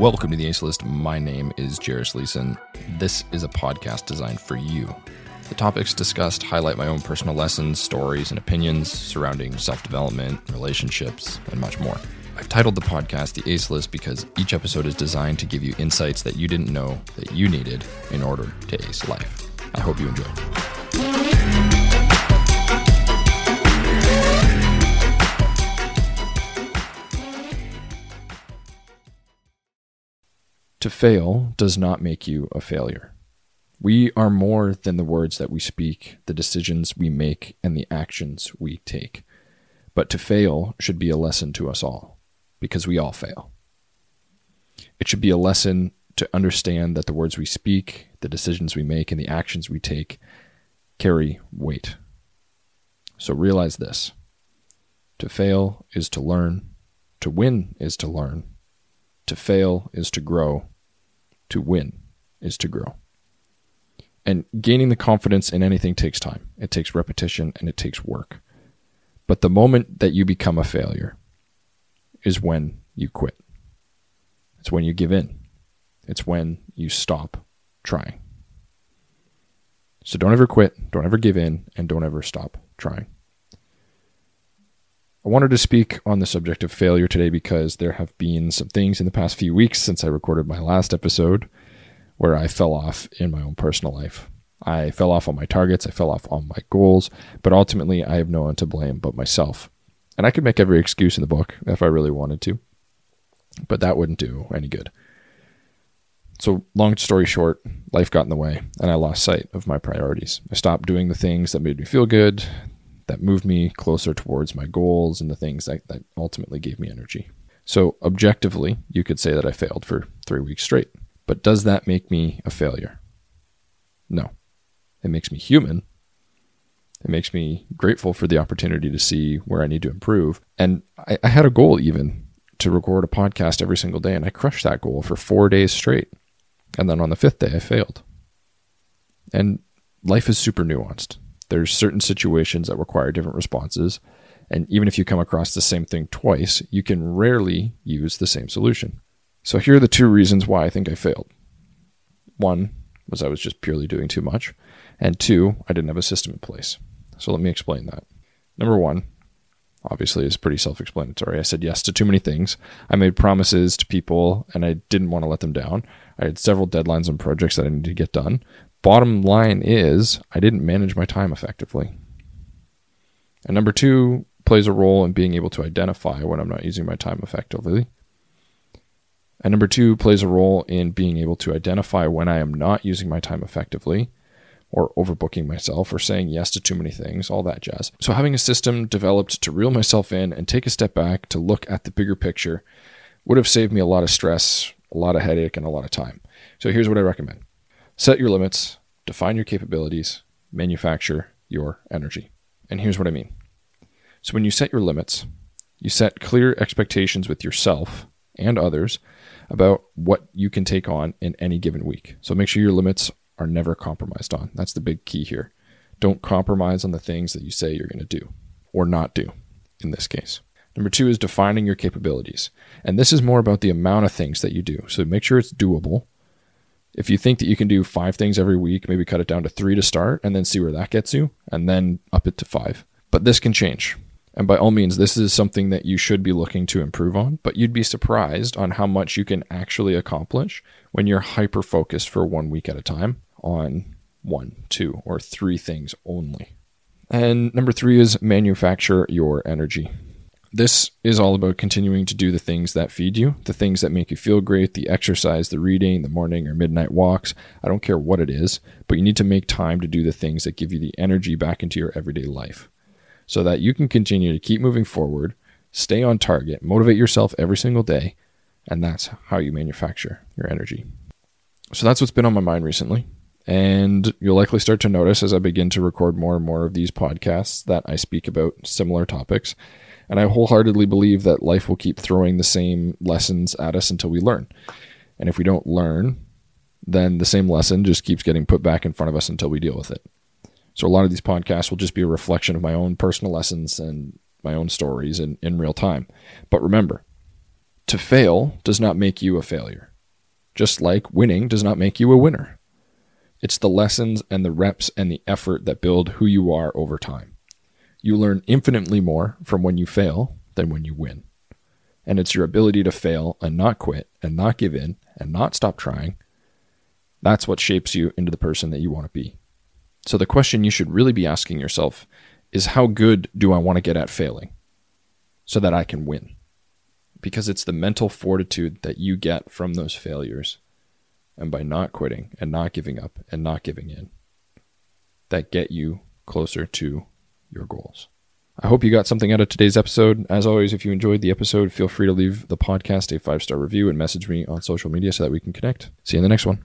Welcome to the Ace List. My name is Jairus Leeson. This is a podcast designed for you. The topics discussed highlight my own personal lessons, stories, and opinions surrounding self development, relationships, and much more. I've titled the podcast The Ace List because each episode is designed to give you insights that you didn't know that you needed in order to ace life. I hope you enjoy. To fail does not make you a failure. We are more than the words that we speak, the decisions we make, and the actions we take. But to fail should be a lesson to us all, because we all fail. It should be a lesson to understand that the words we speak, the decisions we make, and the actions we take carry weight. So realize this to fail is to learn, to win is to learn, to fail is to grow, to win is to grow. And gaining the confidence in anything takes time. It takes repetition and it takes work. But the moment that you become a failure is when you quit. It's when you give in. It's when you stop trying. So don't ever quit, don't ever give in, and don't ever stop trying. I wanted to speak on the subject of failure today because there have been some things in the past few weeks since I recorded my last episode where I fell off in my own personal life. I fell off on my targets, I fell off on my goals, but ultimately I have no one to blame but myself. And I could make every excuse in the book if I really wanted to, but that wouldn't do any good. So, long story short, life got in the way and I lost sight of my priorities. I stopped doing the things that made me feel good, that moved me closer towards my goals and the things that, that ultimately gave me energy. So, objectively, you could say that I failed for three weeks straight. But does that make me a failure? No. It makes me human. It makes me grateful for the opportunity to see where I need to improve. And I, I had a goal even to record a podcast every single day, and I crushed that goal for four days straight. And then on the fifth day, I failed. And life is super nuanced there's certain situations that require different responses. And even if you come across the same thing twice, you can rarely use the same solution. So here are the two reasons why I think I failed. One was I was just purely doing too much. And two, I didn't have a system in place. So let me explain that. Number one, obviously, is pretty self explanatory. I said yes to too many things. I made promises to people and I didn't want to let them down. I had several deadlines on projects that I needed to get done, bottom line is I didn't manage my time effectively. And number two plays a role in being able to identify when I'm not using my time effectively. And number two plays a role in being able to identify when I am not using my time effectively or overbooking myself or saying yes to too many things, all that jazz. So, having a system developed to reel myself in and take a step back to look at the bigger picture would have saved me a lot of stress, a lot of headache, and a lot of time. So, here's what I recommend Set your limits, define your capabilities, manufacture your energy. And here's what I mean. So when you set your limits, you set clear expectations with yourself and others about what you can take on in any given week. So make sure your limits are never compromised on. That's the big key here. Don't compromise on the things that you say you're going to do or not do in this case. Number two is defining your capabilities. And this is more about the amount of things that you do. So make sure it's doable if you think that you can do five things every week, maybe cut it down to three to start and then see where that gets you and then up it to five. But this can change. And by all means, this is something that you should be looking to improve on, but you'd be surprised on how much you can actually accomplish when you're hyper focused for one week at a time on one, two, or three things only. And number three is manufacture your energy. This is all about continuing to do the things that feed you, the things that make you feel great, the exercise, the reading, the morning or midnight walks. I don't care what it is, but you need to make time to do the things that give you the energy back into your everyday life so that you can continue to keep moving forward, stay on target, motivate yourself every single day, and that's how you manufacture your energy. So that's what's been on my mind recently. And you'll likely start to notice as I begin to record more and more of these podcasts that I speak about similar topics and I wholeheartedly believe that life will keep throwing the same lessons at us until we learn. And if we don't learn, then the same lesson just keeps getting put back in front of us until we deal with it. So a lot of these podcasts will just be a reflection of my own personal lessons and my own stories in, in real time. But remember, to fail does not make you a failure. just like winning does not make you a winner. It's the lessons and the reps and the effort that build who you are over time. You learn infinitely more from when you fail than when you win. And it's your ability to fail and not quit and not give in and not stop trying. That's what shapes you into the person that you want to be. So the question you should really be asking yourself is how good do I want to get at failing so that I can win? Because it's the mental fortitude that you get from those failures and by not quitting and not giving up and not giving in that get you closer to your goals. I hope you got something out of today's episode. As always, if you enjoyed the episode, feel free to leave the podcast a five star review and message me on social media so that we can connect. See you in the next one.